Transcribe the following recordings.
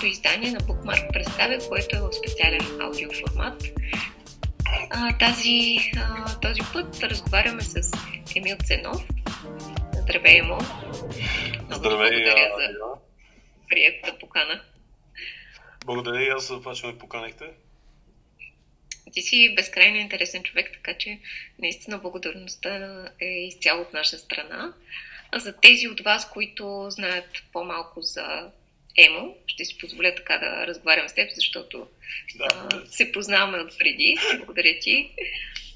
второто издание на Bookmark представя, което е в специален аудиоформат. А, тази, а, този път разговаряме с Емил Ценов. Здравей му! Здравей! Благодаря за приятата покана. Благодаря и аз за това, че ме поканихте. Ти си безкрайно интересен човек, така че наистина благодарността е изцяло от наша страна. За тези от вас, които знаят по-малко за Емо, ще си позволя така да разговарям с теб, защото да. а, се познаваме от преди. Благодаря ти.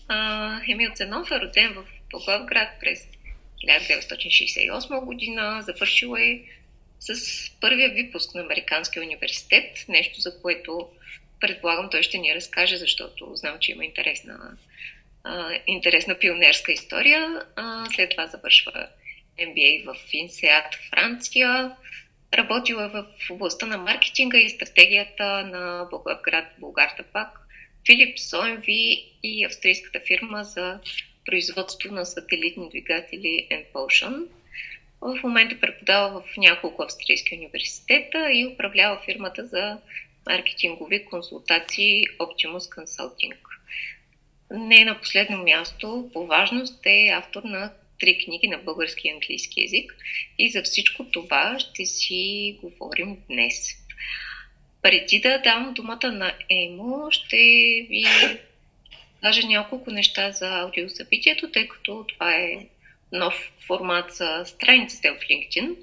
А, Емил Ценов е роден в Благоевград през 1968 година. Завършил е с първия випуск на Американския университет, нещо за което предполагам той ще ни разкаже, защото знам, че има интересна, а, интересна пионерска история. А, след това завършва MBA в Инсеат, Франция. Работила в областта на маркетинга и стратегията на Благоевград, Българта пак, Philips, OMV и австрийската фирма за производство на сателитни двигатели Enpotion. В момента преподава в няколко австрийски университета и управлява фирмата за маркетингови консултации Optimus Consulting. Не на последно място по важност е автор на три книги на български и английски язик и за всичко това ще си говорим днес. Преди да дам думата на Емо, ще ви кажа няколко неща за аудиосъбитието, тъй като това е нов формат за страниците в LinkedIn,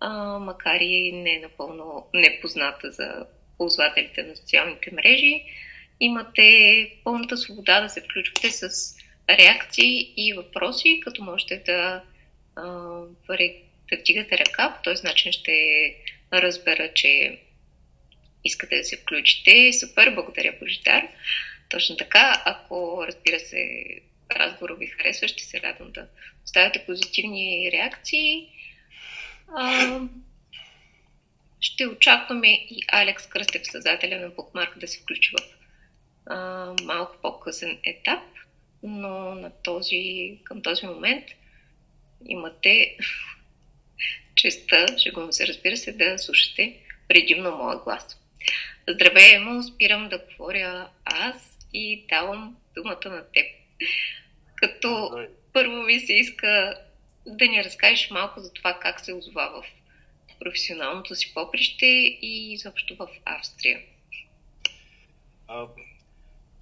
а, макар и не напълно непозната за ползвателите на социалните мрежи. Имате пълната свобода да се включвате с реакции и въпроси, като можете да, вдигате ръка. По този начин ще разбера, че искате да се включите. Супер, благодаря, Божидар. Точно така, ако разбира се разговора ви харесва, ще се радвам да оставяте позитивни реакции. А, ще очакваме и Алекс Кръстев, създателя на Bookmark, да се включи в а, малко по-късен етап но на този, към този момент имате честа, шегувам се, разбира се, да слушате предимно моя глас. Здравей, Емо, спирам да говоря аз и давам думата на теб. Като първо ми се иска да ни разкажеш малко за това как се озова в професионалното си поприще и изобщо в Австрия. А,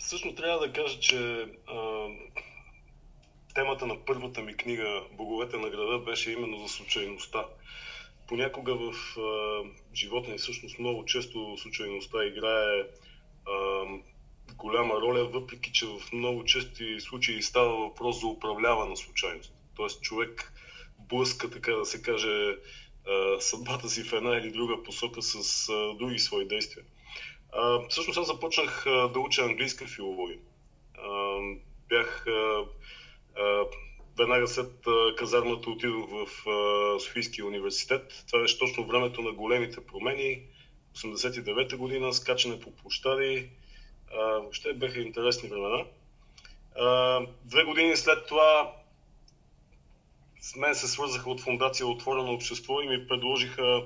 Всъщност трябва да кажа, че а, темата на първата ми книга Боговете на града беше именно за случайността. Понякога в а, живота ни всъщност много често случайността играе а, голяма роля, въпреки че в много чести случаи става въпрос за управлявана случайност. Тоест човек блъска, така да се каже, съдбата си в една или друга посока с други свои действия. Всъщност аз започнах да уча английска филология. Бях веднага след казармата отидох в Софийския университет. Това беше точно времето на големите промени. 89-та година, скачане по площади. А, въобще бяха интересни времена. Две години след това с мен се свързаха от фундация Отворено общество и ми предложиха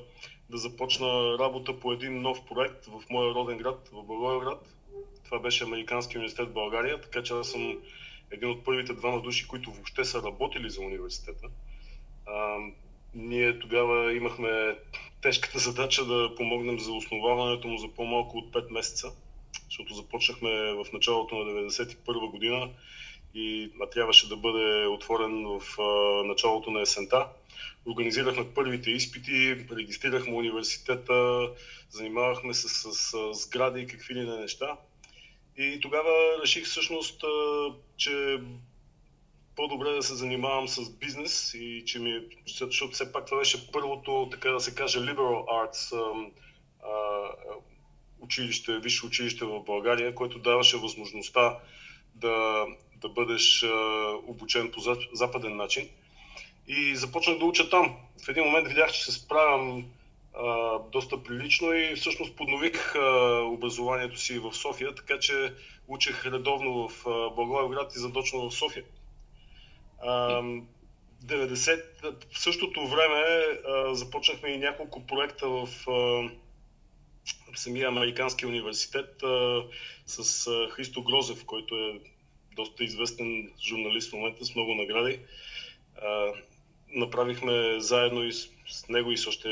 да започна работа по един нов проект в моя роден град, в Благоевград. Това беше Американски университет в България, така че аз съм един от първите двама души, които въобще са работили за университета. А, ние тогава имахме тежката задача да помогнем за основаването му за по-малко от 5 месеца, защото започнахме в началото на 1991 година и трябваше да бъде отворен в началото на есента. Организирахме първите изпити, регистрирахме университета, занимавахме се с, с сгради и какви ли не неща. И тогава реших всъщност, че по-добре да се занимавам с бизнес и че ми, защото все пак това беше първото, така да се каже, liberal arts училище, висше училище в България, което даваше възможността да, да бъдеш обучен по западен начин. И започнах да уча там. В един момент видях, че се справям а, доста прилично и всъщност поднових а, образованието си в София, така че учех редовно в Благоевград и задочно в София. А, 90, в същото време а, започнахме и няколко проекта в, а, в самия Американски университет а, с а, Христо Грозев, който е доста известен журналист в момента с много награди. А, направихме заедно и с, него и с още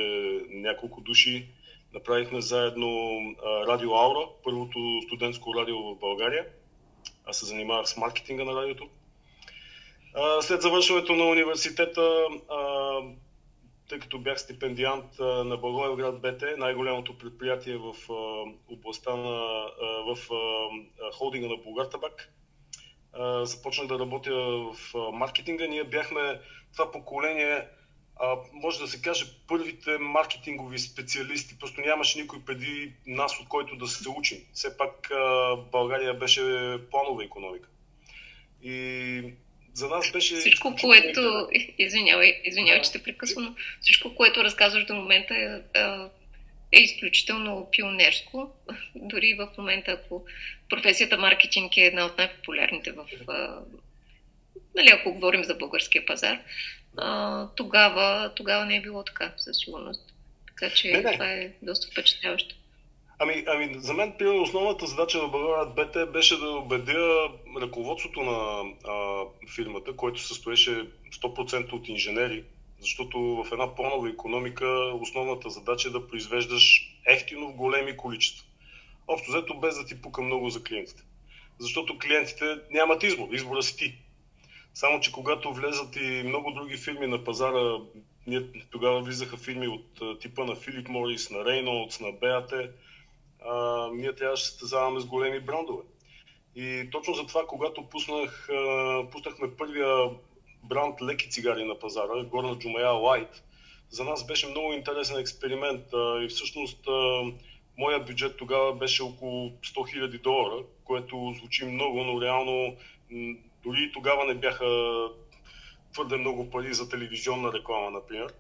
няколко души. Направихме заедно Радио Аура, първото студентско радио в България. Аз се занимавах с маркетинга на радиото. След завършването на университета тъй като бях стипендиант на Благоевград БТ, най-голямото предприятие в областта на в холдинга на Булгар Табак. Започнах да работя в маркетинга. Ние бяхме това поколение, може да се каже, първите маркетингови специалисти. Просто нямаше никой преди нас, от който да се учим. Все пак България беше планова економика. И за нас беше... Всичко, което... Извинявай, извинявай, че те прекъсвам, всичко, което разказваш до момента е, е изключително пионерско. Дори в момента, ако професията маркетинг е една от най-популярните в... Нали, ако говорим за българския пазар, тогава, тогава не е било така, със сигурност. Така че не, не. това е доста впечатляващо. Ами, ами за мен, примерно, основната задача на Българът БТ беше да убедя ръководството на а, фирмата, което се състоеше 100% от инженери, защото в една планова економика основната задача е да произвеждаш ефтино в големи количества. Общо взето без да ти пука много за клиентите. Защото клиентите нямат избор, избора си ти. Само, че когато влезат и много други фирми на пазара, ние тогава влизаха фирми от типа на Филип Морис, на Reynolds, на а, ние трябваше да състезаваме с големи брандове. И точно за това, когато пуснах, пуснахме първия бранд леки цигари на пазара, Горна Джумая Light, за нас беше много интересен експеримент и всъщност моя бюджет тогава беше около 100 000 долара, което звучи много, но реално дори тогава не бяха твърде много пари за телевизионна реклама, например.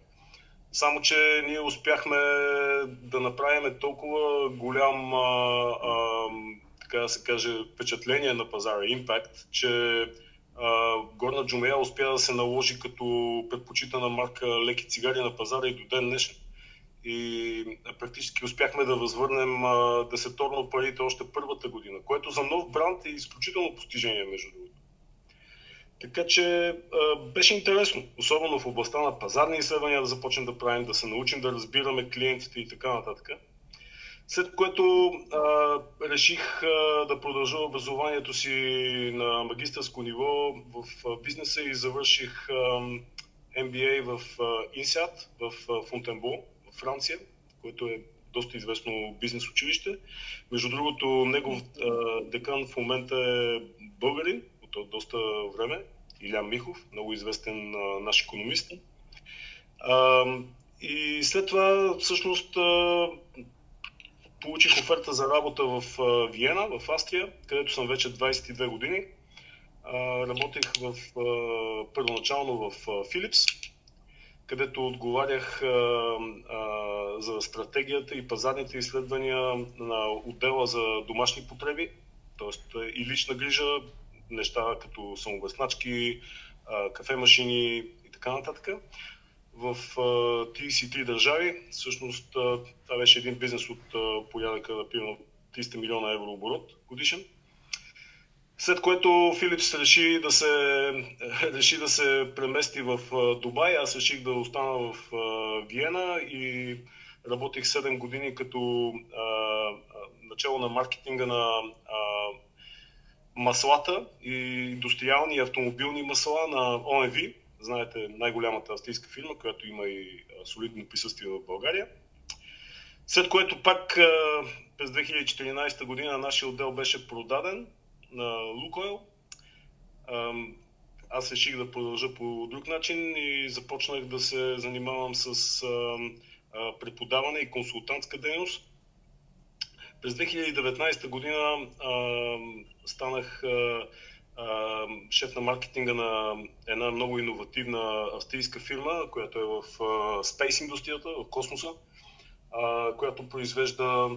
Само, че ние успяхме да направим толкова голям, а, а, така да се каже, впечатление на пазара, импакт, че а, Горна Джумея успя да се наложи като предпочитана марка леки цигари на пазара и до ден днешен. И практически успяхме да възвърнем десеторно парите още първата година, което за нов бранд е изключително постижение, между другото. Така че а, беше интересно, особено в областта на пазарни изследвания да започнем да правим, да се научим да разбираме клиентите и така нататък. След което а, реших а, да продължа образованието си на магистърско ниво в а, бизнеса и завърших а, MBA в INSEAD в Фонтенбо, в Франция, което е доста известно бизнес училище. Между другото, негов а, декан в момента е българин, доста време, Илян Михов, много известен а, наш економист. А, и след това, всъщност, а, получих оферта за работа в а, Виена, в Австрия, където съм вече 22 години. А, работех в, а, първоначално в Philips, където отговарях а, а, за стратегията и пазарните изследвания на отдела за домашни потреби, т.е. и лична грижа, неща като самовъзначки, кафемашини и така нататък. В 33 държави, всъщност това беше един бизнес от порядъка на примерно 300 милиона евро оборот годишен. След което Филипс реши да се, реши да се премести в Дубай, аз реших да остана в Виена и работих 7 години като а, начало на маркетинга на а, маслата и индустриални автомобилни масла на ОМВ, знаете, най-голямата австрийска фирма, която има и солидно присъствие в България. След което пак през 2014 година нашия отдел беше продаден на Лукойл. Аз реших да продължа по друг начин и започнах да се занимавам с преподаване и консултантска дейност през 2019 година а, станах а, а, шеф на маркетинга на една много иновативна австрийска фирма, която е в а, Space индустрията, в космоса, а, която произвежда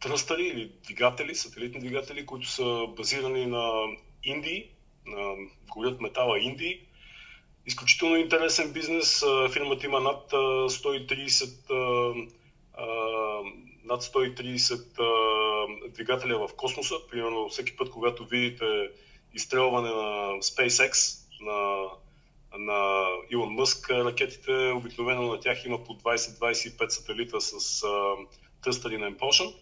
тръстъри или двигатели, сателитни двигатели, които са базирани на Индии, на горят метала Индии. Изключително интересен бизнес. Фирмата има над 130 над 130 а, двигателя в космоса. Примерно всеки път, когато видите изстрелване на SpaceX, на, на Илон Мъск ракетите, обикновено на тях има по 20-25 сателита с на Impulsion.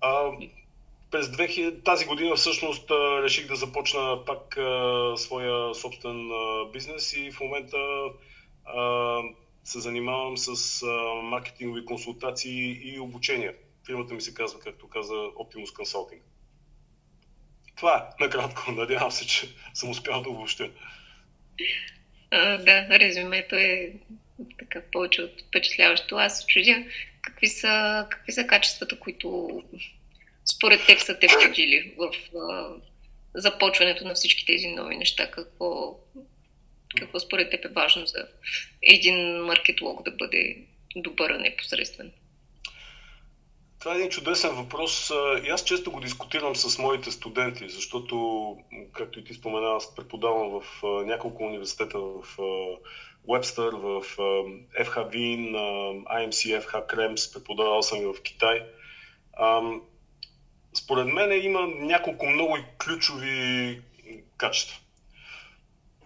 А, през 2000, тази година всъщност реших да започна пак а, своя собствен а, бизнес и в момента а, се занимавам с а, маркетингови консултации и обучения. Фирмата ми се казва, както каза, Optimus Consulting. Това е, накратко. Надявам се, че съм успял да обобщя. да, резюмето е така повече от впечатляващо. Аз чудя какви са, какви са качествата, които според теб са те входили в а, започването на всички тези нови неща? Какво, какво според теб е важно за един маркетолог да бъде добър, а не посредствен? Това е един чудесен въпрос и аз често го дискутирам с моите студенти, защото, както и ти спомена, аз преподавам в няколко университета в Webster, в FH Wien, IMC, FH Кремс, преподавал съм и в Китай. Според мен има няколко много ключови качества.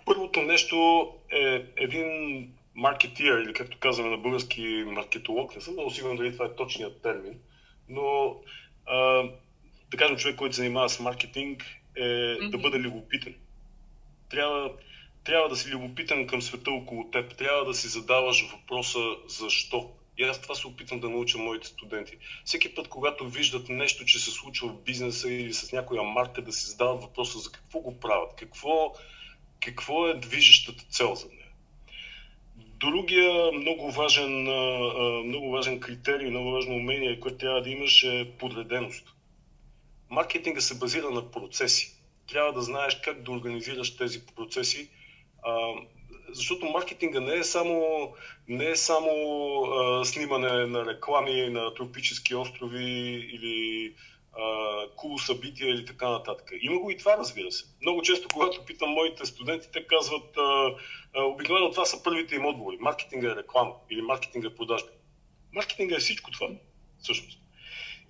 Първото нещо е един маркетир, или както казваме на български маркетолог, не съм много сигурен дали това е точният термин, но а, да кажем човек, който се занимава с маркетинг, е mm-hmm. да бъде любопитен. Трябва, трябва да си любопитен към света около теб. Трябва да си задаваш въпроса защо. И аз това се опитвам да науча моите студенти. Всеки път, когато виждат нещо, че се случва в бизнеса или с някоя марка, да си задават въпроса за какво го правят, какво, какво е движещата цел за нея. Другия много важен, много важен критерий, много важно умение, което трябва да имаш е подреденост. Маркетинга се базира на процеси. Трябва да знаеш как да организираш тези процеси, защото маркетинга не е само, не е само снимане на реклами на тропически острови или кул събития или така нататък. Има го и това, разбира се. Много често, когато питам моите студенти, те казват, обикновено това са първите им отговори. Маркетинга е реклама или маркетинга е продажба. Маркетинга е всичко това, всъщност.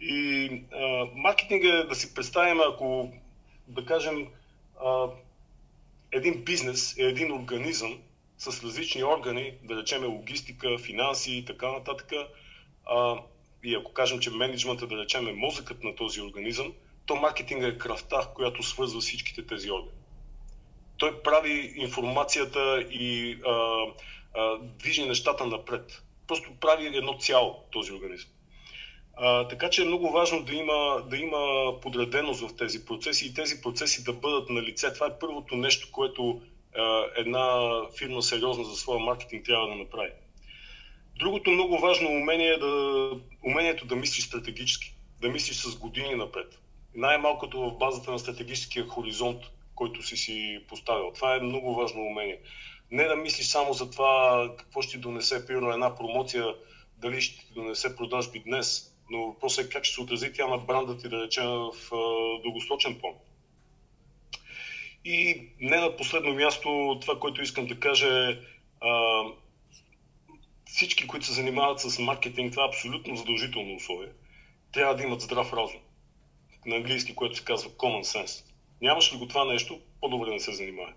И а, маркетинга е да си представим, ако, да кажем, а, един бизнес е един организъм с различни органи, да речеме логистика, финанси и така нататък. А, и ако кажем, че менеджмента, да речем, е мозъкът на този организъм, то маркетинга е кръвта, която свързва всичките тези органи. Той прави информацията и а, а, движи нещата напред. Просто прави едно цяло този организъм. А, така че е много важно да има, да има подреденост в тези процеси и тези процеси да бъдат на лице. Това е първото нещо, което а, една фирма сериозна за своя маркетинг трябва да направи. Другото много важно умение е да, умението да мислиш стратегически, да мислиш с години напред. Най-малкото в базата на стратегическия хоризонт, който си си поставил. Това е много важно умение. Не да мислиш само за това какво ще ти донесе, примерно, една промоция, дали ще ти донесе продажби днес, но въпросът е как ще се отрази тя на бранда ти, да речем, в дългосрочен план. И не на последно място, това, което искам да кажа е всички, които се занимават с маркетинг, това е абсолютно задължително условие. Трябва да имат здрав разум. На английски, което се казва common sense. Нямаш ли го това нещо, по-добре не се занимава.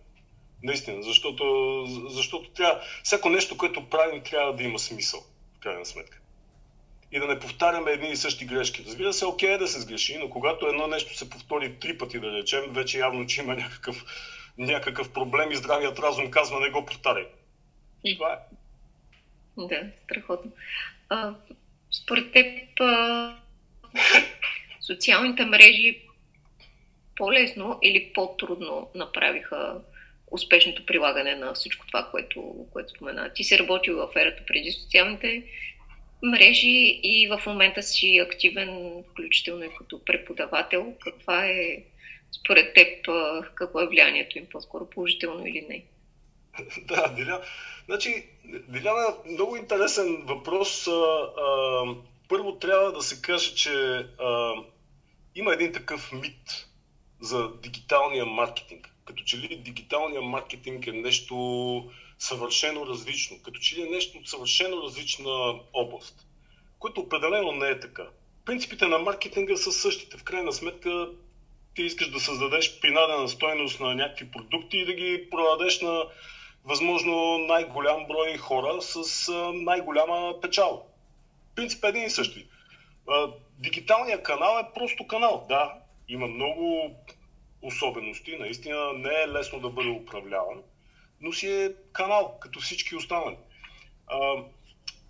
Наистина, защото, защото трябва, всяко нещо, което правим, трябва да има смисъл, в крайна сметка. И да не повтаряме едни и същи грешки. Разбира се, окей е да се сгреши, но когато едно нещо се повтори три пъти, да речем, вече явно, че има някакъв, някакъв проблем и здравият разум казва не го повтаряй. Това е. Да, страхотно. А, според теб а, социалните мрежи по-лесно или по-трудно направиха успешното прилагане на всичко това, което, което спомена. Ти си работил в ерата преди социалните мрежи и в момента си активен, включително и като преподавател. Каква е според теб, какво е влиянието им, по-скоро положително или не? Да, Диля. Значи, Диляна, много интересен въпрос. А, а, първо трябва да се каже, че а, има един такъв мит за дигиталния маркетинг. Като че ли дигиталния маркетинг е нещо съвършено различно. Като че ли е нещо от съвършено различна област. което определено не е така. Принципите на маркетинга са същите. В крайна сметка ти искаш да създадеш принадена стойност на някакви продукти и да ги продадеш на възможно най-голям брой хора с най-голяма печал. Принцип е един и същи. Дигиталният канал е просто канал. Да, има много особености, наистина не е лесно да бъде управляван, но си е канал, като всички останали.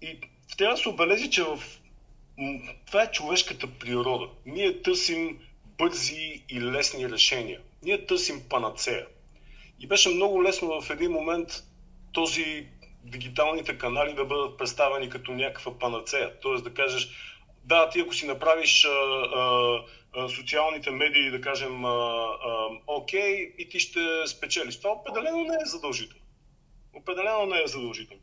И трябва да се обележи, че в... това е човешката природа. Ние търсим бързи и лесни решения. Ние търсим панацея. И беше много лесно в един момент този дигиталните канали да бъдат представени като някаква панацея. Тоест да кажеш, да, ти ако си направиш а, а, социалните медии, да кажем, а, а, окей, и ти ще спечелиш. Това определено не е задължително. Определено не е задължително.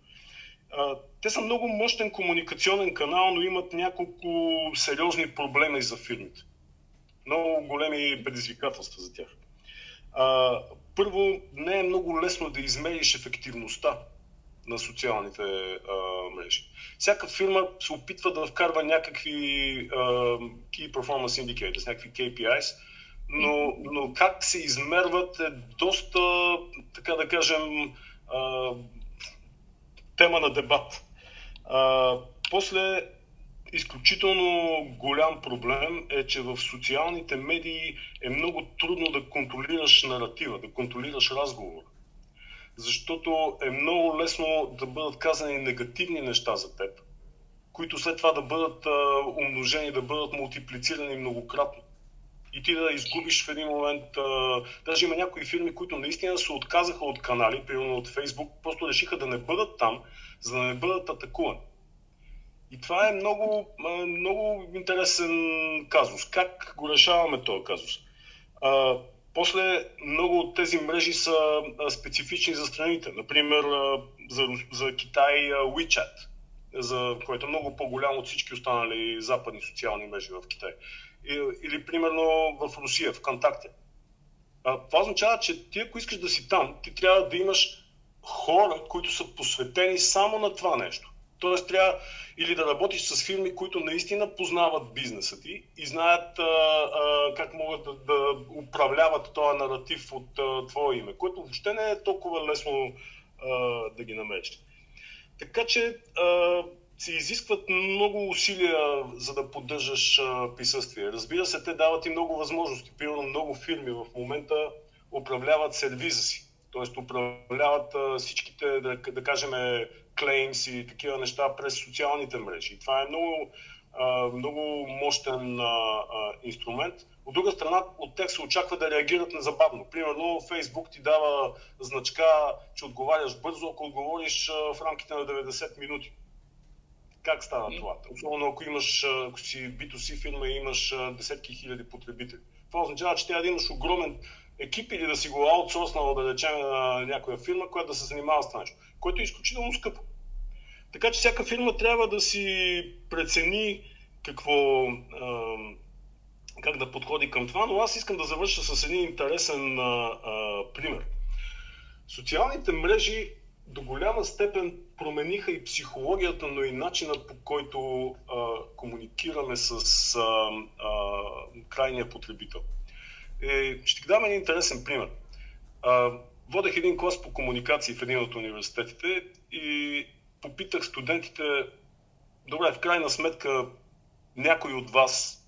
А, те са много мощен комуникационен канал, но имат няколко сериозни проблеми за фирмите. Много големи предизвикателства за тях. А, първо, не е много лесно да измериш ефективността на социалните а, мрежи. Всяка фирма се опитва да вкарва някакви а, Key Performance Indicators, някакви KPIs, но, но как се измерват е доста, така да кажем, а, тема на дебат. А, после изключително голям проблем е, че в социалните медии е много трудно да контролираш наратива, да контролираш разговор. Защото е много лесно да бъдат казани негативни неща за теб, които след това да бъдат а, умножени, да бъдат мултиплицирани многократно. И ти да изгубиш в един момент. А, даже има някои фирми, които наистина се отказаха от канали, примерно от Фейсбук, просто решиха да не бъдат там, за да не бъдат атакувани. И това е много, много интересен казус. Как го решаваме този казус? А, после много от тези мрежи са специфични за страните. Например, за, за Китай WeChat, за, който е много по-голям от всички останали западни социални мрежи в Китай. Или, примерно в Русия, ВКонтакте. А, това означава, че ти ако искаш да си там, ти трябва да имаш хора, които са посветени само на това нещо. Тоест трябва или да работиш с фирми, които наистина познават бизнеса ти и знаят а, а, как могат да, да управляват този наратив от а, твое име, което въобще не е толкова лесно а, да ги намериш. Така че а, се изискват много усилия, за да поддържаш а, присъствие. Разбира се, те дават и много възможности. Примерно много фирми в момента управляват сервиза си. Тоест управляват а, всичките, да, да кажем, клеймс и такива неща през социалните мрежи. Това е много, много мощен инструмент. От друга страна, от тях се очаква да реагират незабавно. Примерно, Фейсбук ти дава значка, че отговаряш бързо, ако отговориш в рамките на 90 минути. Как става това? Особено ако имаш, ако си B2C фирма и имаш десетки хиляди потребители. Това означава, че трябва да имаш огромен екип или да си го аутсорснал, да речем, на някоя фирма, която да се занимава с това нещо което е изключително скъпо. Така че всяка фирма трябва да си прецени какво, как да подходи към това, но аз искам да завърша с един интересен а, а, пример. Социалните мрежи до голяма степен промениха и психологията, но и начинът по който а, комуникираме с а, а, крайния потребител. Е, ще ти дам един интересен пример. А, водех един клас по комуникации в един от университетите и попитах студентите, добре, в крайна сметка някой от вас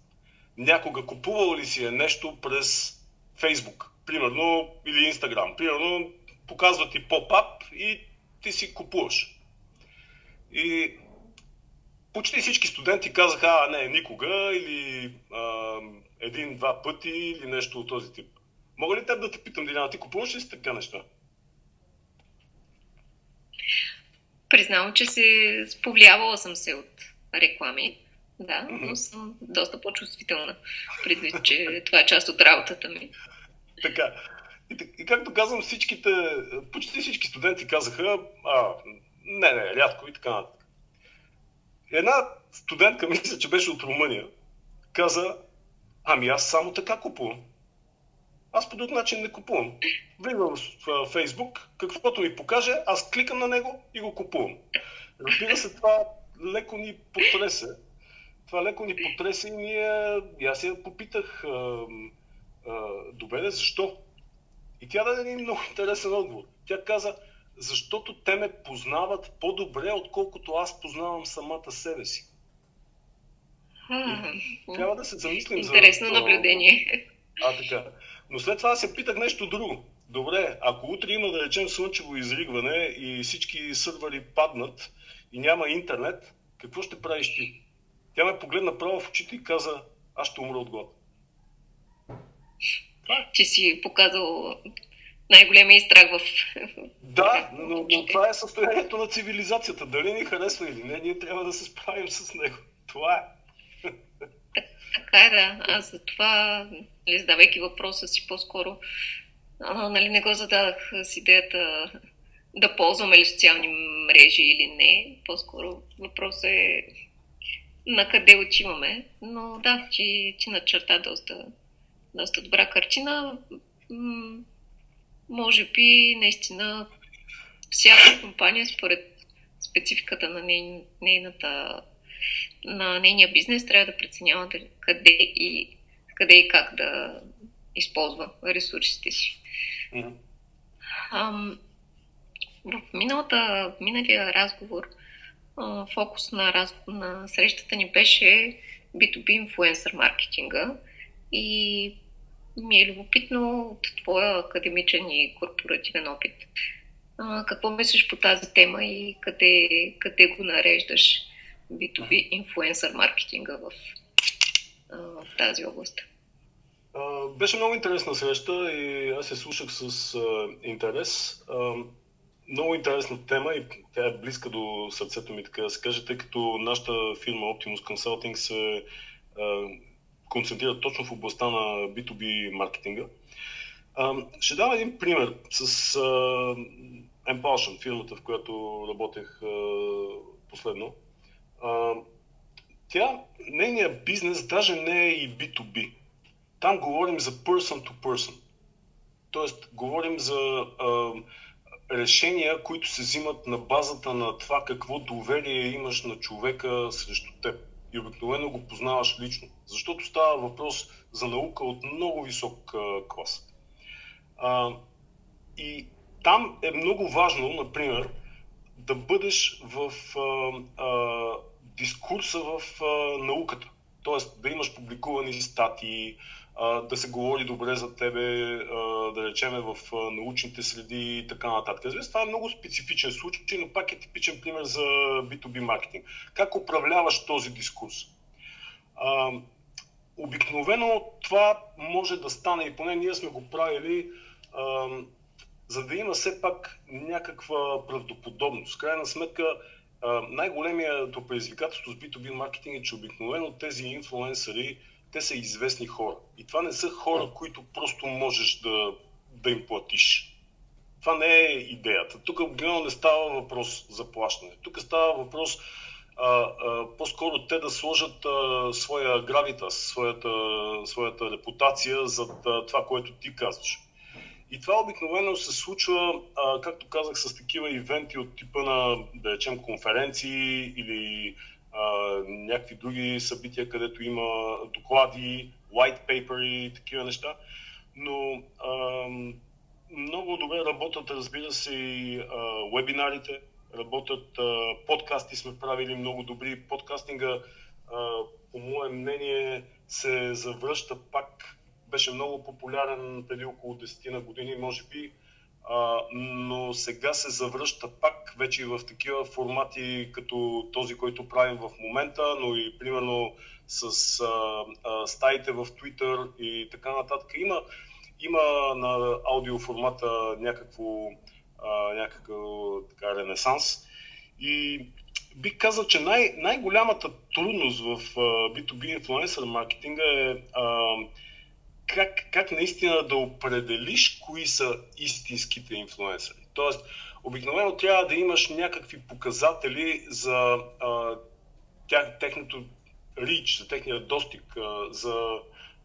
някога купувал ли си е нещо през Фейсбук, примерно, или Инстаграм. Примерно, показва ти поп-ап и ти си купуваш. И почти всички студенти казаха, а не, никога, или а, един-два пъти, или нещо от този тип. Мога ли теб да те питам, Диляна, ти купуваш ли си така неща? Признавам, че се повлиявала съм се от реклами, да, но съм доста по-чувствителна, предвид, че това е част от работата ми. Така. И, и както казвам, всичките, почти всички студенти казаха, а, не, не, рядко и така нататък. Една студентка, мисля, че беше от Румъния, каза, ами аз само така купувам. Аз по друг начин не купувам. Влизам в Фейсбук, каквото ми покаже, аз кликам на него и го купувам. Разбира се, това леко ни потресе, това леко ни потреса и ние, аз я попитах, добре, защо? И тя даде един много интересен отговор. Тя каза, защото те ме познават по-добре, отколкото аз познавам самата себе си. Трябва да се замислим Интересно за... Интересно наблюдение. А, така. Но след това се питах нещо друго. Добре, ако утре има, да речем, слънчево изригване и всички сървъри паднат и няма интернет, какво ще правиш ти? Тя ме погледна право в очите и каза, аз ще умра от глад. Това Че си показал най-големия страх в... Да, но, но това е състоянието на цивилизацията. Дали ни харесва или не, ние трябва да се справим с него. Това е. Така е, да. Аз за това, нали, задавайки въпроса си по-скоро, а, нали, не го зададах с идеята да ползваме ли социални мрежи или не. По-скоро въпросът е на къде отиваме. Но да, че, че начерта доста, доста добра картина. М- може би наистина всяка компания според спецификата на ней, нейната на нейния бизнес трябва да преценява къде и, къде и как да използва ресурсите си. Mm-hmm. Ам, в миналата, миналия разговор а, фокус на, раз, на срещата ни беше B2B инфлуенсър маркетинга и ми е любопитно от твоя академичен и корпоративен опит. А, какво мислиш по тази тема и къде, къде го нареждаш B2B инфлуенсър маркетинга в, в тази област? Беше много интересна среща и аз се слушах с а, интерес. А, много интересна тема и тя е близка до сърцето ми, така да се каже, тъй като нашата фирма Optimus Consulting се а, концентрира точно в областта на B2B маркетинга. А, ще дам един пример с а, Impulsion, фирмата, в която работех а, последно. А, тя, нейният бизнес даже не е и B2B. Там говорим за person to person. Тоест, говорим за а, решения, които се взимат на базата на това какво доверие имаш на човека срещу теб. И обикновено го познаваш лично. Защото става въпрос за наука от много висок а, клас. А, и там е много важно, например, да бъдеш в а, а, дискурса в а, науката. Тоест да имаш публикувани статии, а, да се говори добре за тебе, а, да речеме в а, научните среди и така нататък. Разбира това е много специфичен случай, но пак е типичен пример за B2B маркетинг. Как управляваш този дискурс? А, обикновено това може да стане и поне ние сме го правили за да има все пак някаква правдоподобност. Крайна сметка, най-големият предизвикателство с B2B маркетинг е, че обикновено тези инфлуенсъри, те са известни хора. И това не са хора, които просто можеш да, да им платиш. Това не е идеята. Тук обикновено не става въпрос за плащане. Тук става въпрос а, а, по-скоро те да сложат а, своя гравитас, своята, своята репутация за това, което ти казваш. И това обикновено се случва, а, както казах, с такива ивенти от типа на, да речем, конференции или а, някакви други събития, където има доклади, white paper и такива неща. Но а, много добре работят, разбира се, и а, вебинарите, работят а, подкасти, сме правили много добри. Подкастинга, а, по мое мнение, се завръща пак беше много популярен преди около 10 на години, може би, а, но сега се завръща пак вече и в такива формати, като този, който правим в момента, но и примерно с а, а, стаите в Twitter и така нататък. Има, има на аудиоформата някакво, а, някакъв така, ренесанс. И бих казал, че най- най-голямата трудност в а, B2B инфлуенсър маркетинга е а, как, как наистина да определиш кои са истинските инфлуенсъри. Тоест, обикновено трябва да имаш някакви показатели за а, тях, техното рич, за техния достиг, а, за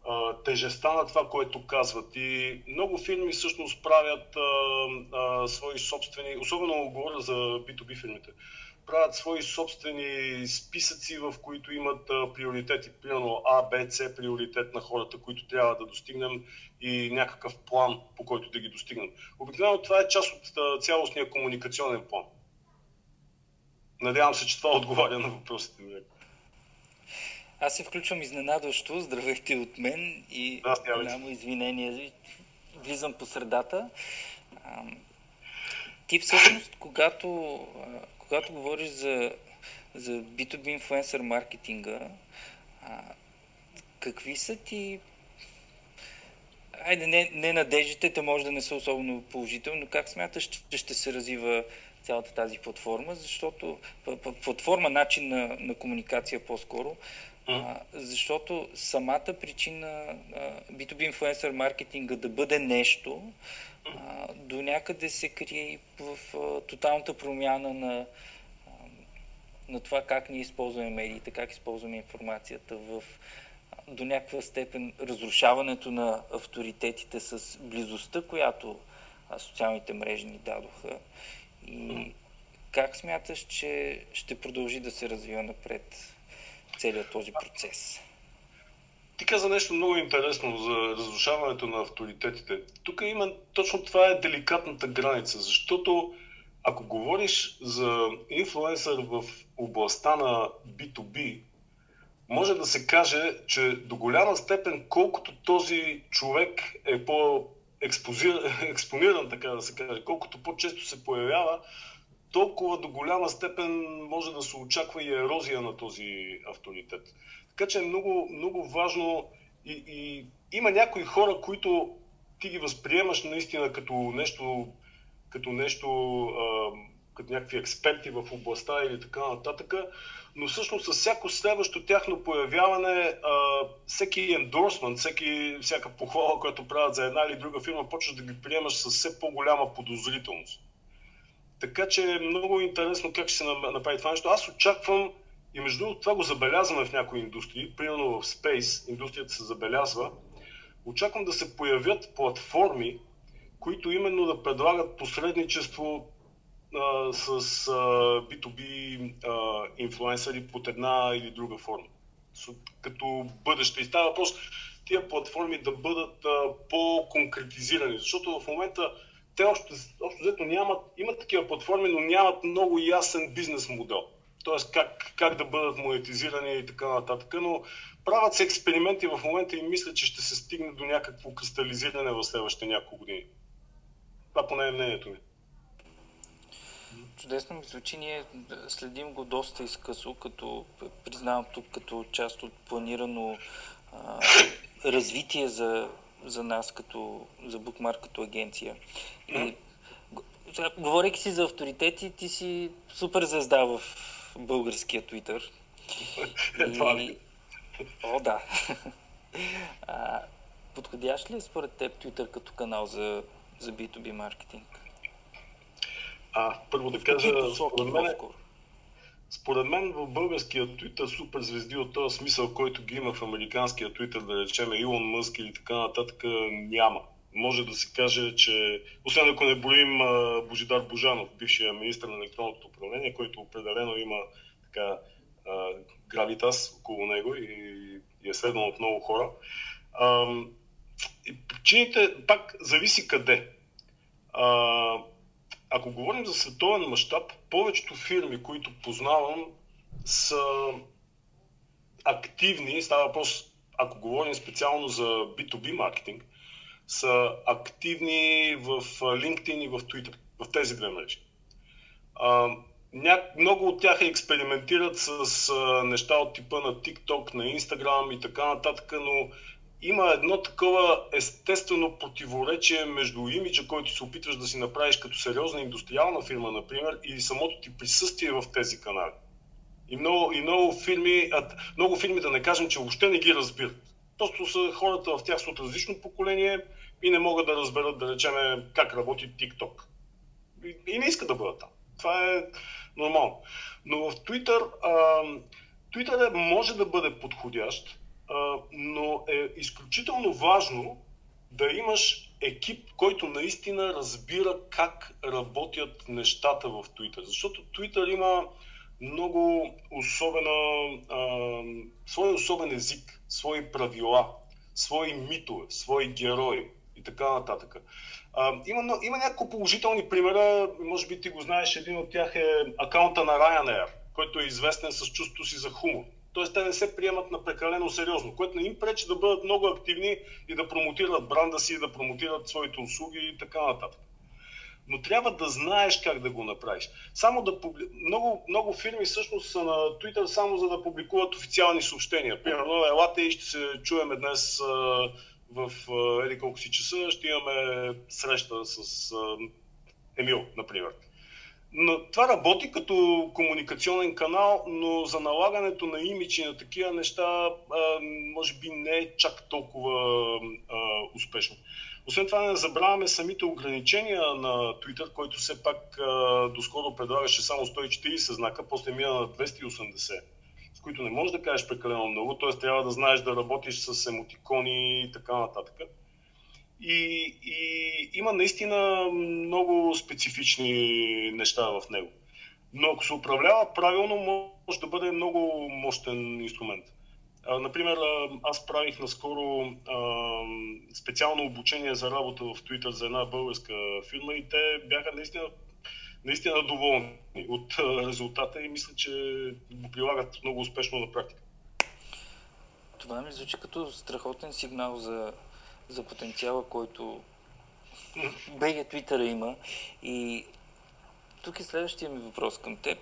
а, тежеста на това, което казват. И много фирми всъщност правят а, а, свои собствени, особено говоря за B2B фирмите, правят свои собствени списъци, в които имат а, приоритети. Примерно А, Б, С приоритет на хората, които трябва да достигнем и някакъв план, по който да ги достигнем. Обикновено това е част от а, цялостния комуникационен план. Надявам се, че това отговаря на въпросите ми. Аз се включвам изненадващо, здравейте от мен и голямо извинение. Влизам по средата. Ти всъщност, когато, когато говориш за, за B2B инфлуенсър маркетинга, какви са ти Айде, не, не надеждите, те може да не са особено положителни, но как смяташ, че ще се развива цялата тази платформа, защото платформа, начин на, на комуникация по-скоро, а, защото самата причина а, B2B инфлуенсър маркетинга да бъде нещо, до някъде се крие в а, тоталната промяна на, а, на това как ние използваме медиите, как използваме информацията в до някаква степен разрушаването на авторитетите с близостта, която социалните мрежи ни дадоха. И как смяташ, че ще продължи да се развива напред целият този процес? Ти каза нещо много интересно за разрушаването на авторитетите. Тук има точно това е деликатната граница, защото ако говориш за инфлуенсър в областта на B2B, може да се каже, че до голяма степен, колкото този човек е по експониран, така да се каже, колкото по-често се появява, толкова до голяма степен може да се очаква и ерозия на този авторитет. Така че е много, много важно и, и има някои хора, които ти ги възприемаш наистина като нещо, като нещо, а, като някакви експерти в областта или така нататък, но всъщност с всяко следващо тяхно появяване, а, всеки ендорсмент, всеки, всяка похвала, която правят за една или друга фирма, почваш да ги приемаш с все по-голяма подозрителност. Така че е много интересно как ще се направи това нещо. Аз очаквам, и между другото това го забелязваме в някои индустрии, примерно в Space, индустрията се забелязва, очаквам да се появят платформи, които именно да предлагат посредничество а, с а, B2B а, инфлуенсъри под една или друга форма. Като бъдеще. И става въпрос тия платформи да бъдат а, по-конкретизирани, защото в момента те още, общо взето нямат, имат такива платформи, но нямат много ясен бизнес модел. Тоест как, как да бъдат монетизирани и така нататък. Но правят се експерименти в момента и мисля, че ще се стигне до някакво кристализиране в следващите няколко години. Това поне е мнението ми. Чудесно ми звучи. Ние следим го доста изкъсо, като признавам тук като част от планирано а, развитие за за нас, като, за Bookmark като агенция. И, говорейки си за авторитети, ти си супер звезда в българския Twitter. И... О, да. А, подходящ ли е според теб Twitter като канал за, за B2B маркетинг? А, първо да кажа, според мен, според мен в българския Twitter супер звезди от този смисъл, който ги има в американския Twitter, да речем Илон Мъск или така нататък, няма. Може да се каже, че, освен ако не броим Божидар Божанов, бившия министр на електронното управление, който определено има така гравитас около него и, и е следван от много хора. А, и причините пак зависи къде. А, ако говорим за световен мащаб, повечето фирми, които познавам, са активни, става въпрос, ако говорим специално за B2B маркетинг, са активни в LinkedIn и в Twitter, в тези две мрежи. Много от тях експериментират с а, неща от типа на TikTok, на Instagram и така нататък, но има едно такова естествено противоречие между имиджа, който се опитваш да си направиш като сериозна индустриална фирма, например, и самото ти присъствие в тези канали. И много, и много фирми, много фирми да не кажем, че въобще не ги разбират. Просто са хората в тях са от различно поколение и не могат да разберат, да речеме, как работи TikTok. И, и не искат да бъдат там. Това е нормално. Но в Twitter, а, Twitter може да бъде подходящ, а, но е изключително важно да имаш екип, който наистина разбира как работят нещата в Twitter. Защото Twitter има много особена, а, свой особен език, свои правила, свои митове, свои герои и така нататък. Има, има няколко положителни примера, може би ти го знаеш, един от тях е акаунта на Ryanair, който е известен с чувството си за хумор. Тоест те не се приемат на прекалено сериозно, което не им пречи да бъдат много активни и да промотират бранда си, да промотират своите услуги и така нататък. Но трябва да знаеш как да го направиш. Само да публи... много, много фирми всъщност са на Twitter само за да публикуват официални съобщения. Примерно, елате и ще се чуеме днес в еди колко си часа, ще имаме среща с Емил, например. Но това работи като комуникационен канал, но за налагането на имиджи на такива неща може би не е чак толкова а, успешно. Освен това не забравяме самите ограничения на Twitter, който все пак а, доскоро предлагаше само 140 знака, после мина на 280, с които не можеш да кажеш прекалено много, т.е. трябва да знаеш да работиш с емотикони и така нататък. И, и има наистина много специфични неща в него. Но ако се управлява правилно, може да бъде много мощен инструмент. Например, аз правих наскоро а, специално обучение за работа в Twitter за една българска фирма и те бяха наистина, наистина доволни от резултата и мисля, че го прилагат много успешно на практика. Това ми звучи като страхотен сигнал за за потенциала, който БГ Твитъра има. И тук е следващия ми въпрос към теб.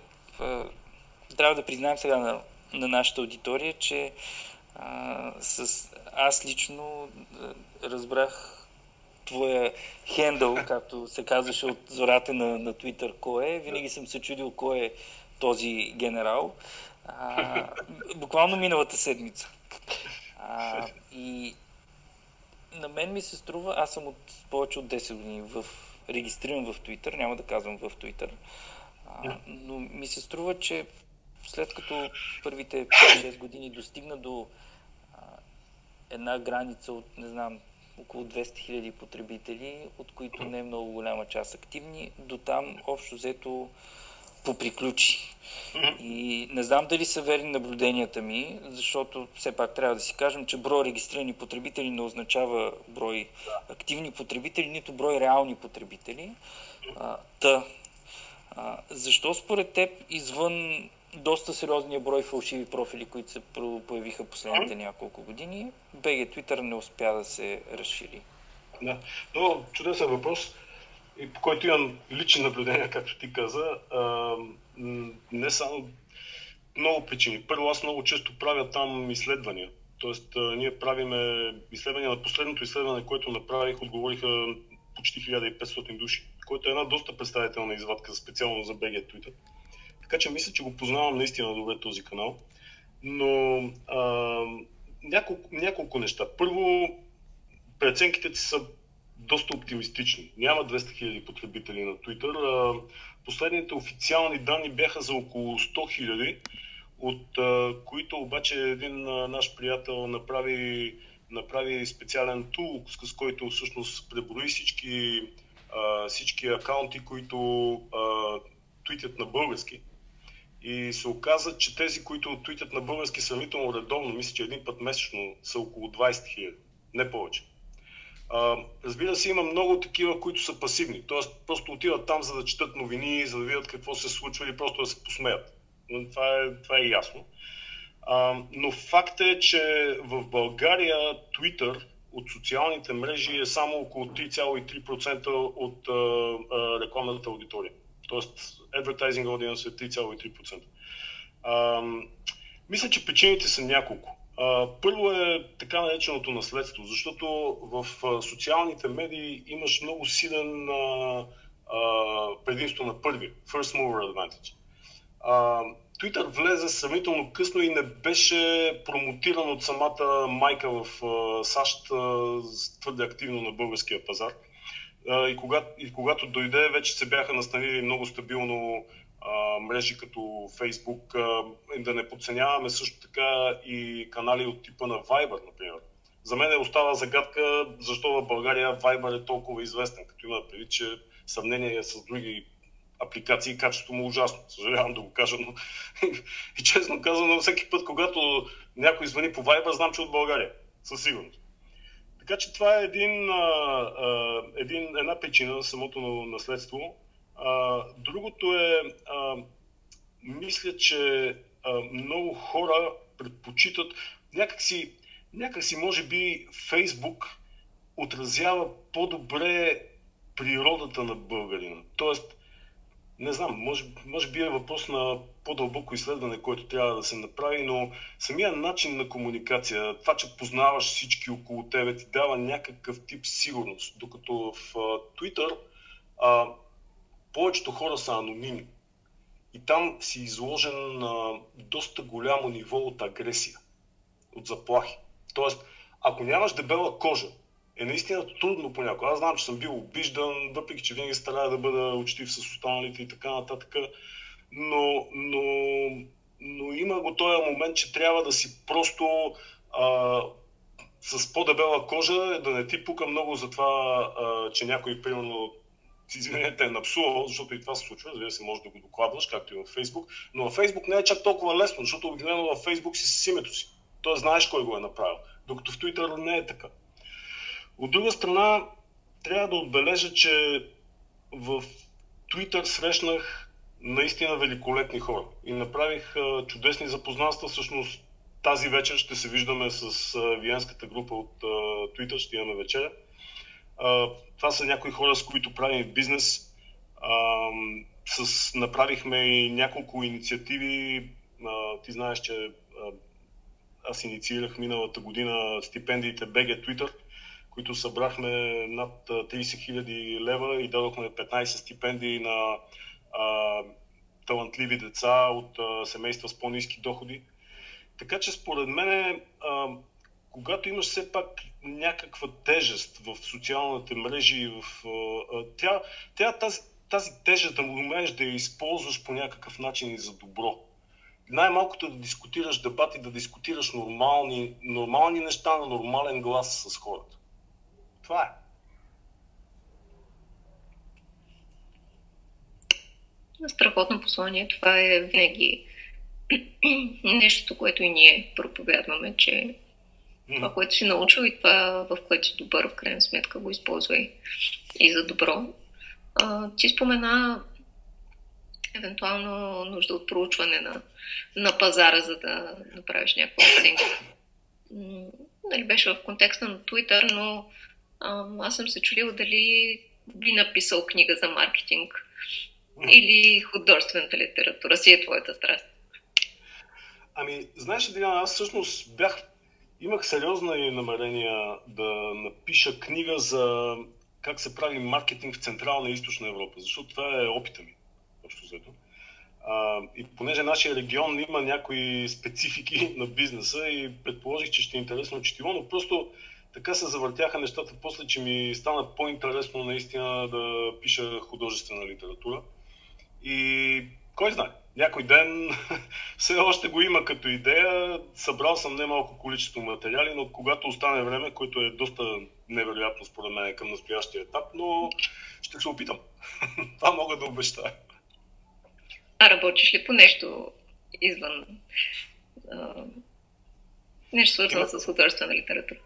Трябва да признаем сега на, на нашата аудитория, че а, с, аз лично разбрах твоя хендъл, както се казваше от зората на, на Twitter, кой е. Винаги съм се чудил кой е този генерал. А, буквално миналата седмица. А, и на мен ми се струва, аз съм от повече от 10 години в, регистриран в Twitter, няма да казвам в Twitter, а, но ми се струва, че след като първите 5-6 години достигна до а, една граница от, не знам, около 200 000 потребители, от които не е много голяма част активни, до там общо взето поприключи. И не знам дали са верни наблюденията ми, защото все пак трябва да си кажем, че брой регистрирани потребители не означава брой активни потребители, нито брой реални потребители. А, та, а, защо според теб извън доста сериозния брой фалшиви профили, които се появиха последните няколко години, BG Twitter не успя да се разшири? Да, но чудесен въпрос и по който имам лични наблюдения, както ти каза, а, не само много причини. Първо, аз много често правя там изследвания. Тоест, ние правиме изследвания. На последното изследване, което направих, отговориха почти 1500 души, което е една доста представителна извадка, специално за BG Twitter. Така че мисля, че го познавам наистина добре този канал. Но а, няколко, няколко неща. Първо, преценките са доста оптимистични. Няма 200 000 потребители на Twitter. Последните официални данни бяха за около 100 000, от които обаче един наш приятел направи, направи специален тул, с който всъщност преброи всички, всички акаунти, които твитят на български. И се оказа, че тези, които твитят на български сравнително редовно, мисля, че един път месечно, са около 20 000, не повече. А, разбира се, има много такива, които са пасивни. Тоест, просто отиват там, за да четат новини, за да видят какво се случва или просто да се посмеят. Това е, това е ясно. А, но факт е, че в България Twitter от социалните мрежи е само около 3,3% от а, а, рекламната аудитория. Тоест, advertising audience е 3,3%. А, мисля, че причините са няколко. Първо е така нареченото наследство, защото в социалните медии имаш много силен предимство на първи, first mover advantage. Twitter влезе сравнително късно и не беше промотиран от самата майка в САЩ твърде активно на българския пазар. И когато, и когато дойде, вече се бяха настанили много стабилно а, мрежи като Фейсбук, а, да не подценяваме също така и канали от типа на Viber, например. За мен е остава загадка защо в България Viber е толкова известен, като има преди, че сравнение с други апликации, качеството му е ужасно. Съжалявам да го кажа, но и честно казано, всеки път, когато някой звъни по Viber, знам, че е от България. Със сигурност. Така че това е един, а, един, една причина на самото наследство. А, другото е, а, мисля, че а, много хора предпочитат някакси, някакси може би Фейсбук отразява по-добре природата на българина. Тоест, не знам, може, може би е въпрос на по-дълбоко изследване, което трябва да се направи, но самия начин на комуникация, това, че познаваш всички около тебе, ти дава някакъв тип сигурност. Докато в Twitter а, повечето хора са анонимни. И там си изложен на доста голямо ниво от агресия, от заплахи. Тоест, ако нямаш дебела кожа, е наистина трудно понякога. Аз знам, че съм бил обиждан, въпреки че винаги старая да бъда учтив с останалите и така нататък. Но, но, но има го този момент, че трябва да си просто а, с по-дебела кожа, да не ти пука много за това, а, че някой, примерно, извинете, е напсувал, защото и това се случва, разбира се, може да го докладваш, както и във Фейсбук, но във Фейсбук не е чак толкова лесно, защото обикновено във Фейсбук си с името си. Тоест знаеш кой го е направил, докато в Twitter не е така. От друга страна, трябва да отбележа, че в Twitter срещнах наистина великолепни хора и направих чудесни запознанства. Всъщност тази вечер ще се виждаме с виенската група от Twitter, ще имаме вечеря. Това са някои хора, с които правим бизнес. С, направихме и няколко инициативи. Ти знаеш, че аз инициирах миналата година стипендиите BG Twitter – които събрахме над 30 000 лева и дадохме 15 стипендии на а, талантливи деца от а, семейства с по-низки доходи. Така че според мен, а, когато имаш все пак някаква тежест в социалните мрежи, в, а, тя, тя тази, тази тежест да умееш да я използваш по някакъв начин и за добро. Най-малкото да дискутираш дебати, да дискутираш нормални, нормални неща на нормален глас с хората. Това е. Страхотно послание. Това е винаги нещо, което и ние проповядваме, че това, което си научил и това, в което си добър, в крайна сметка го използвай и за добро. А, ти спомена евентуално нужда от проучване на, на пазара, за да направиш някаква оценка. Нали, беше в контекста на Twitter, но аз съм се чудила дали би написал книга за маркетинг или художествената литература си е твоята страст. Ами, знаеш ли, аз всъщност бях, имах сериозни намерения да напиша книга за как се прави маркетинг в Централна и Източна Европа, защото това е опита ми, общо взето. А, и понеже нашия регион има някои специфики на бизнеса и предположих, че ще е интересно четиво, но просто така се завъртяха нещата после, че ми стана по-интересно наистина да пиша художествена литература. И кой знае, някой ден все още го има като идея. Събрал съм немалко количество материали, но когато остане време, което е доста невероятно според мен към настоящия етап, но ще се опитам. Това мога да обещая. А работиш ли по нещо извън? нещо свързано с художествена литература?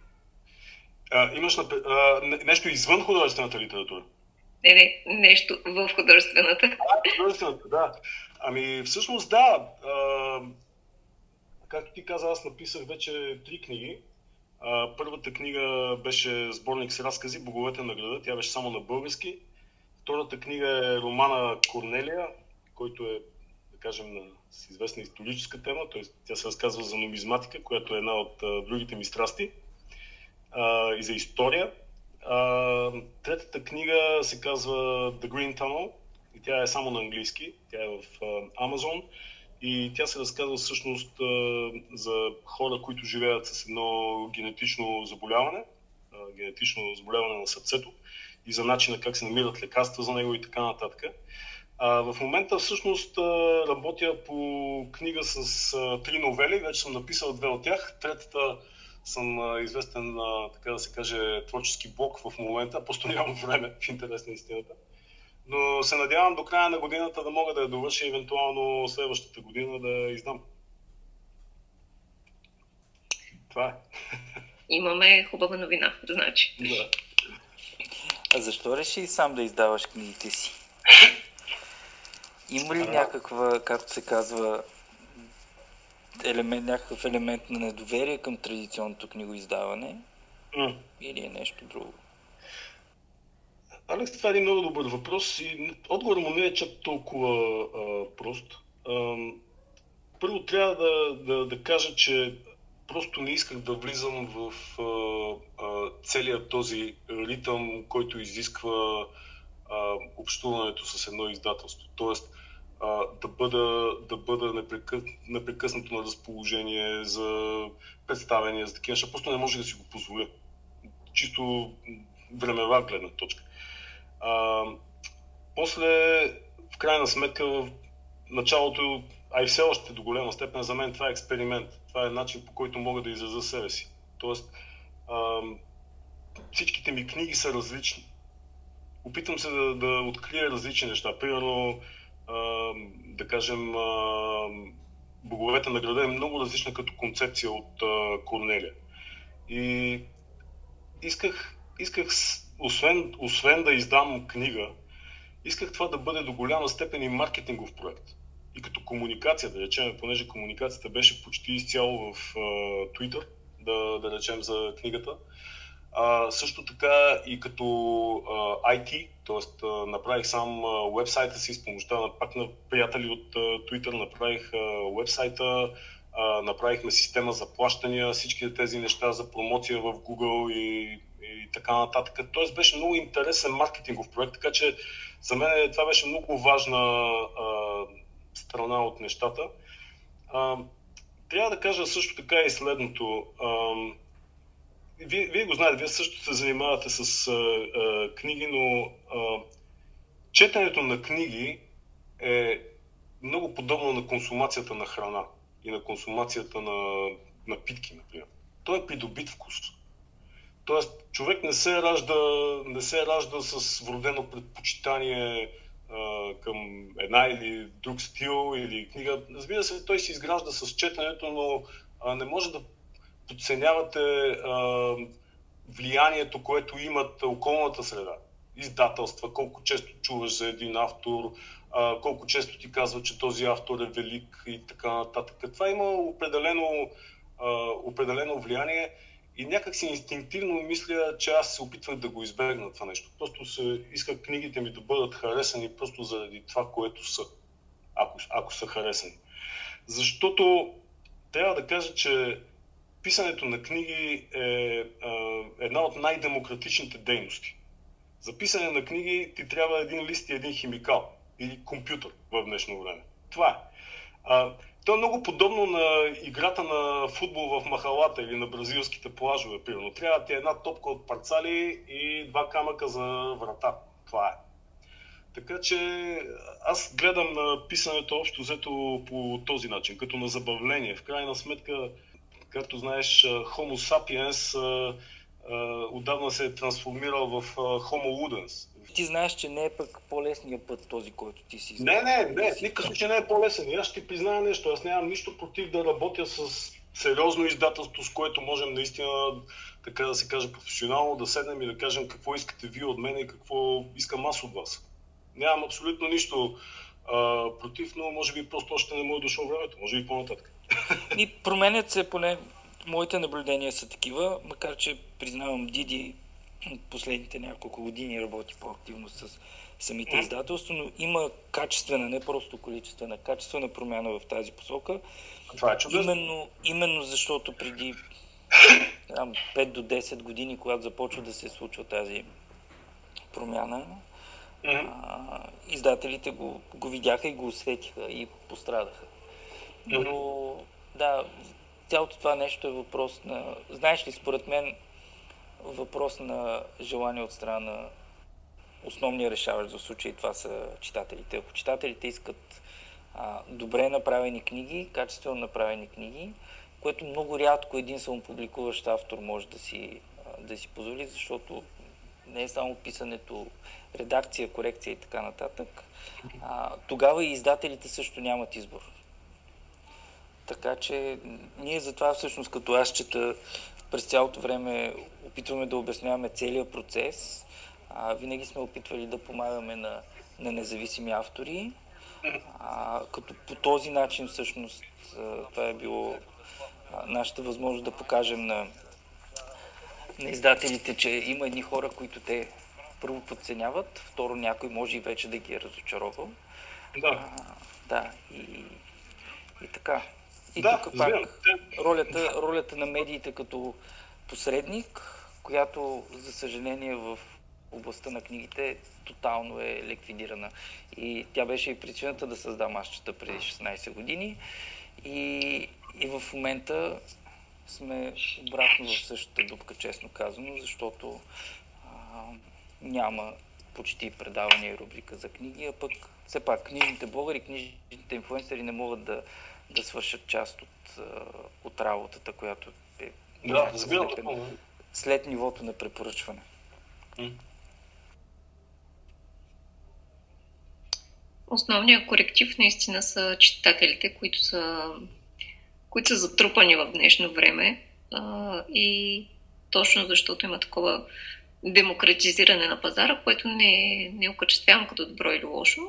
А, имаш а, нещо извън художествената литература? Не, не, нещо в художествената. А, художествената, да. Ами, всъщност, да. А, както ти каза, аз написах вече три книги. А, първата книга беше сборник с разкази Боговете на града. Тя беше само на български. Втората книга е романа Корнелия, който е, да кажем, на, с известна историческа тема. Т.е. тя се разказва за нумизматика, която е една от а, другите ми страсти а, и за история. А, третата книга се казва The Green Tunnel и тя е само на английски. Тя е в Амазон и тя се разказва всъщност а, за хора, които живеят с едно генетично заболяване, а, генетично заболяване на сърцето и за начина как се намират лекарства за него и така нататък. А, в момента всъщност работя по книга с а, три новели, вече съм написал две от тях. Третата съм а, известен, а, така да се каже, творчески блок в момента, просто нямам време в интерес на истината. Но се надявам до края на годината да мога да я довърша и евентуално следващата година да издам. Това е. Имаме хубава новина, значи. Да. А защо реши сам да издаваш книгите си? Има ли някаква, както се казва, елемент, някакъв елемент на недоверие към традиционното книгоиздаване? Mm. Или е нещо друго? Алекс, това е един много добър въпрос и отговорът му не е чак толкова а, прост. А, първо трябва да, да, да кажа, че просто не исках да влизам в а, а, целият този ритъм, който изисква а, общуването с едно издателство. Тоест, а, да бъда, да бъда непрекъс, непрекъснато на разположение за представения, за такива неща. Просто не може да си го позволя. Чисто времева гледна точка. А, после, в крайна сметка, в началото, а и все още до голема степен, за мен това е експеримент. Това е начин по който мога да изразя себе си. Тоест, а, всичките ми книги са различни. Опитвам се да, да открия различни неща. Примерно, да кажем, Боговете на града е много различна като концепция от Корнелия. И исках, исках освен, освен да издам книга, исках това да бъде до голяма степен и маркетингов проект. И като комуникация, да речем, понеже комуникацията беше почти изцяло в Twitter, да, да речем за книгата, а, също така и като uh, IT, т.е. Направих сам вебсайта си с помощта на пак на приятели от uh, Twitter, направих uh, вебсайта, uh, направихме система за плащания, всички тези неща за промоция в Google и и така нататък. Тоест беше много интересен маркетингов проект, така че за мен това беше много важна а, страна от нещата. А, трябва да кажа също така и следното. А, вие, вие го знаете, вие също се занимавате с а, а, книги, но а, четенето на книги е много подобно на консумацията на храна и на консумацията на напитки, например. Той е придобит вкус. Тоест, човек не се ражда, не се ражда с вродено предпочитание а, към една или друг стил или книга. Разбира се, той се изгражда с четенето, но а, не може да подценявате а, влиянието, което имат околната среда. Издателства, колко често чуваш за един автор, а, колко често ти казва, че този автор е велик и така нататък. Това има определено, а, определено влияние. И някак си инстинктивно мисля, че аз се опитвах да го избегна това нещо. Просто се иска книгите ми да бъдат харесани просто заради това, което са, ако, ако са харесани. Защото трябва да кажа, че писането на книги е а, една от най-демократичните дейности. За писане на книги ти трябва един лист и един химикал или компютър в днешно време. Това е. А, то е много подобно на играта на футбол в махалата или на бразилските плажове, примерно. Трябва ти една топка от парцали и два камъка за врата. Това е. Така че аз гледам на писането общо взето по този начин, като на забавление. В крайна сметка, както знаеш, Homo sapiens отдавна се е трансформирал в Homo ludens, ти знаеш, че не е пък по-лесният път този, който ти си Не, не, не, в никакъв случай не е по-лесен. И аз ще ти призная нещо. Аз нямам нищо против да работя с сериозно издателство, с което можем наистина, така да се каже, професионално да седнем и да кажем какво искате вие от мен и какво искам аз от вас. Нямам абсолютно нищо а, против, но може би просто още не му е дошло времето, може би по-нататък. И променят се, поне моите наблюдения са такива, макар че признавам Диди последните няколко години работи по-активно с самите издателства, но има качествена, не просто количествена, качествена промяна в тази посока. Това е чудесно. Именно, именно защото преди там, 5 до 10 години, когато започва да се случва тази промяна, mm-hmm. а, издателите го, го видяха и го усетиха и пострадаха. Но да, цялото това нещо е въпрос на... Знаеш ли, според мен въпрос на желание от страна на основният решаващ за случай това са читателите. Ако читателите искат а, добре направени книги, качествено направени книги, което много рядко един самопубликуващ автор може да си, да си позволи, защото не е само писането, редакция, корекция и така нататък, а, тогава и издателите също нямат избор. Така че ние затова всъщност като аз чета през цялото време опитваме да обясняваме целият процес. А, винаги сме опитвали да помагаме на, на независими автори, а, като по този начин всъщност това е било нашата възможност да покажем на, на издателите, че има едни хора, които те първо подценяват, второ някой може и вече да ги е разочаровал. Да. А, да, и, и така. И да, тук пак ролята, ролята на медиите като посредник, която за съжаление в областта на книгите тотално е ликвидирана. И тя беше и причината да създам аз чета преди 16 години. И, и в момента сме обратно в същата дупка, честно казано, защото а, няма почти предавания и рубрика за книги, а пък все пак книжните блогъри, книжните инфлуенсъри не могат да, да свършат част от, от работата, която е да, разбирам. След нивото на препоръчване. Основният коректив наистина са читателите, които са, които са затрупани в днешно време а, и точно защото има такова демократизиране на пазара, което не, не окачествявам като добро или лошо,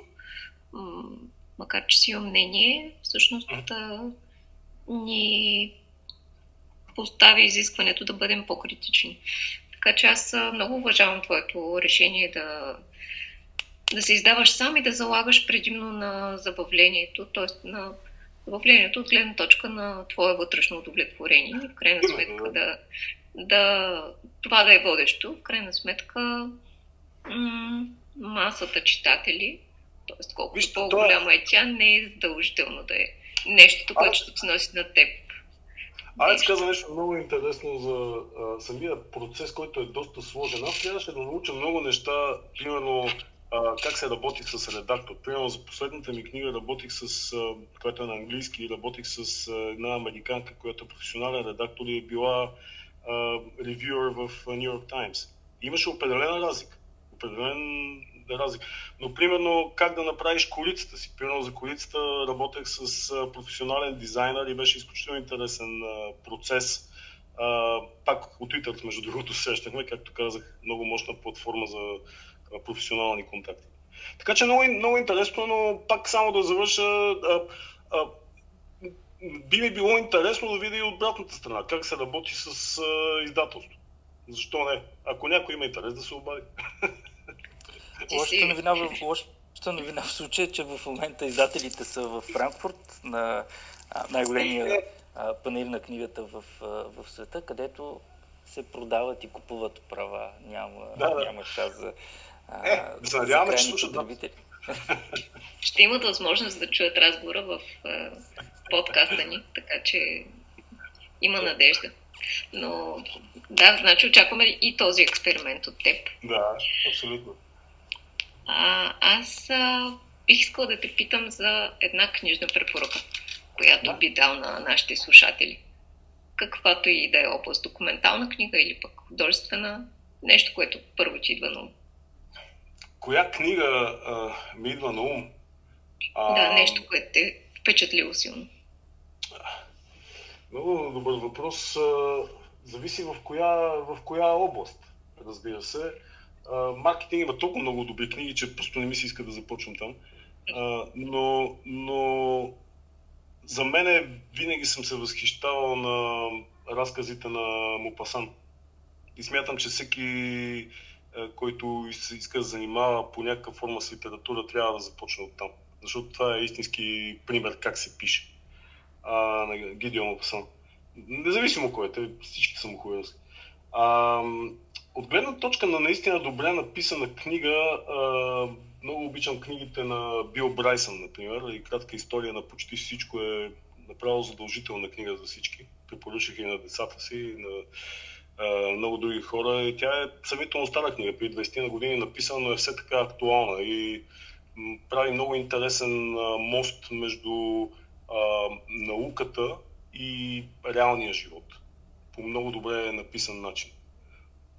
макар че си имам мнение, всъщност а, ни поставя изискването да бъдем по-критични. Така че аз много уважавам твоето решение да, да се издаваш сам и да залагаш предимно на забавлението, т.е. на забавлението от гледна точка на твое вътрешно удовлетворение в крайна сметка да, да това да е водещо. В крайна сметка м- масата читатели, т.е. колкото Виж, по-голяма е тя, не е задължително да е нещото, което ще ти носи на теб. Алекс каза нещо много интересно за а, самия процес, който е доста сложен. Аз трябваше да науча много неща, примерно а, как се работи с редактор. Примерно за последната ми книга работих с, а, която е на английски, работих с а, една американка, която е професионален редактор и е била ревюър в Нью Йорк Таймс. Имаше определена разлика. Определен разлика. Но, примерно, как да направиш колицата си. Примерно, за колицата работех с професионален дизайнер и беше изключително интересен процес. пак от Twitter, между другото, срещахме, както казах, много мощна платформа за професионални контакти. Така че много, много интересно, но пак само да завърша. А, а, би ми било интересно да видя и обратната страна, как се работи с а, издателство. Защо не? Ако някой има интерес да се обади. Лошата новина, в, лошата новина в случая е, че в момента издателите са в Франкфурт на най-големия панер на книгата в, в света, където се продават и купуват права. Няма, да, да. няма шанс за, е, за надяваме, че слушат Ще имат възможност да чуят разговора в подкаста ни, така че има надежда. Но да, значи очакваме и този експеримент от теб. Да, абсолютно. А, аз а, бих искала да те питам за една книжна препоръка, която да. би дал на нашите слушатели. Каквато и да е област, документална книга или пък художествена, нещо, което първо ти идва на ум. Коя книга а, ми идва на ум? А... Да, нещо, което те впечатлило силно. Много добър въпрос. Зависи в коя, в коя област, разбира се. Маркетинг има толкова много добри книги, че просто не ми се иска да започвам там. Но, но за мен винаги съм се възхищавал на разказите на Мопасан. И смятам, че всеки, който иска да занимава по някаква форма с литература, трябва да започне от там. Защото това е истински пример как се пише а, на Гидеон Мопасан. Независимо кой е, всички са му хубави. От гледна точка на наистина добре написана книга, много обичам книгите на Бил Брайсън, например, и кратка история на почти всичко е направо задължителна книга за всички. Препоръчах и на децата си, и на много други хора. И тя е съмително стара книга, при 20 на години написана, но е все така актуална и прави много интересен мост между науката и реалния живот. По много добре написан начин.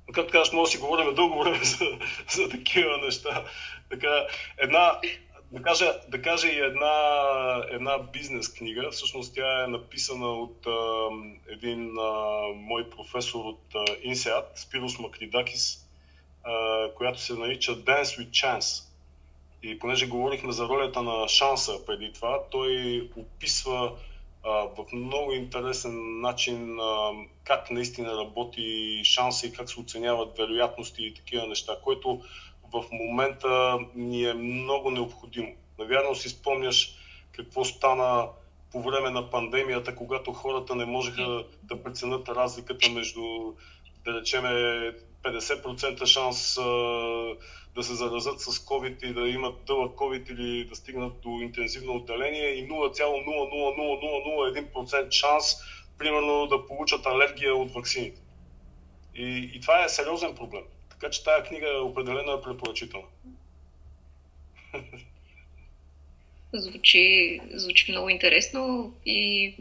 Но както казваш, може да си говорим дълго време за, за такива неща. Така, една, да кажа, да кажа и една, една бизнес книга. Всъщност тя е написана от а, един а, мой професор от а, Инсеат, Спирос Макридакис, а, която се нарича Dance with Chance. И понеже говорихме за ролята на шанса преди това, той описва в много интересен начин как наистина работи шанса и как се оценяват вероятности и такива неща, което в момента ни е много необходимо. Навярно си спомняш какво стана по време на пандемията, когато хората не можеха да преценят разликата между, да речеме, 50% шанс а, да се заразят с COVID и да имат дълъг COVID или да стигнат до интензивно отделение и 0,00001% шанс, примерно, да получат алергия от вакцините. И, и това е сериозен проблем. Така че тази книга е определено е препоръчителна. Звучи, звучи много интересно и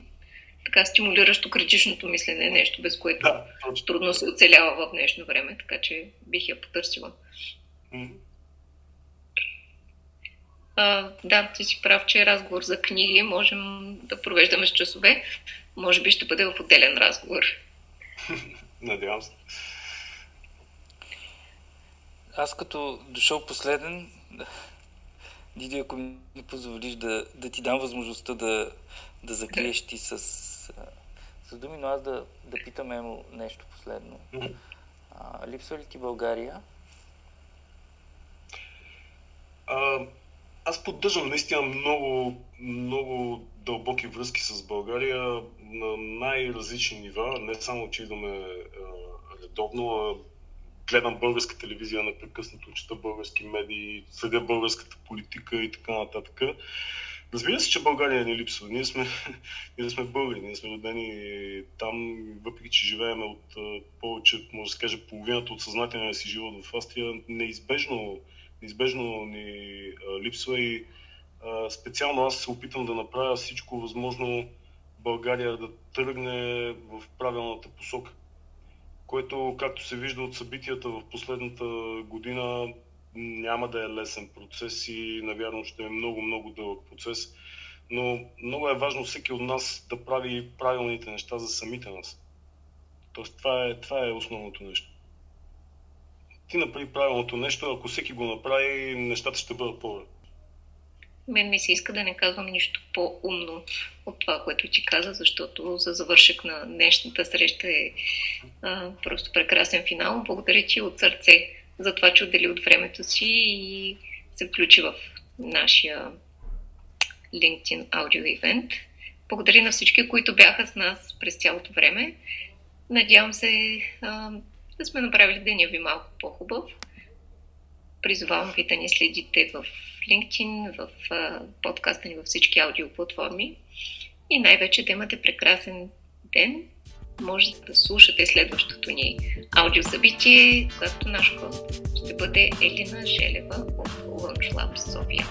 така стимулиращо критичното мислене, нещо без което да, трудно се оцелява в днешно време, така че бих я потърсила. Mm-hmm. А, да, ти си прав, че разговор за книги можем да провеждаме с часове. Може би ще бъде в отделен разговор. Надявам се. Аз като дошъл последен, Диди, ако ми позволиш да, да ти дам възможността да, да закриеш ти с, с думи, но аз да, да питам Емо нещо последно. А, липсва ли ти България? А, аз поддържам наистина много, много дълбоки връзки с България на най-различни нива. Не само, че идваме редовно, а гледам българска телевизия непрекъснато, чета български медии, съдя българската политика и така нататък. Разбира се, че България не липсва. Ние сме, ние сме българи, ние сме родени там, въпреки че живеем от повече, може да се каже, половината от съзнателния си живот в Австрия, неизбежно, неизбежно ни липсва и специално аз се опитам да направя всичко възможно България да тръгне в правилната посока което, както се вижда от събитията в последната година, няма да е лесен процес и навярно ще е много, много дълъг процес. Но много е важно всеки от нас да прави правилните неща за самите нас. Тоест, това е, това е основното нещо. Ти направи правилното нещо, ако всеки го направи, нещата ще бъдат по-добре. Мен ми се иска да не казвам нищо по-умно от това, което ти каза, защото за завършък на днешната среща е а, просто прекрасен финал. Благодаря ти от сърце за това, че отдели от времето си и се включи в нашия LinkedIn аудио ивент. Благодаря на всички, които бяха с нас през цялото време. Надявам се а, да сме направили деня ви малко по-хубав. Призовавам ви да ни следите в LinkedIn, в подкаста ни във всички аудиоплатформи и най-вече да имате прекрасен ден. Може да слушате следващото ни аудиосъбитие, когато наш гост ще бъде Елина Желева от Launch Lab София.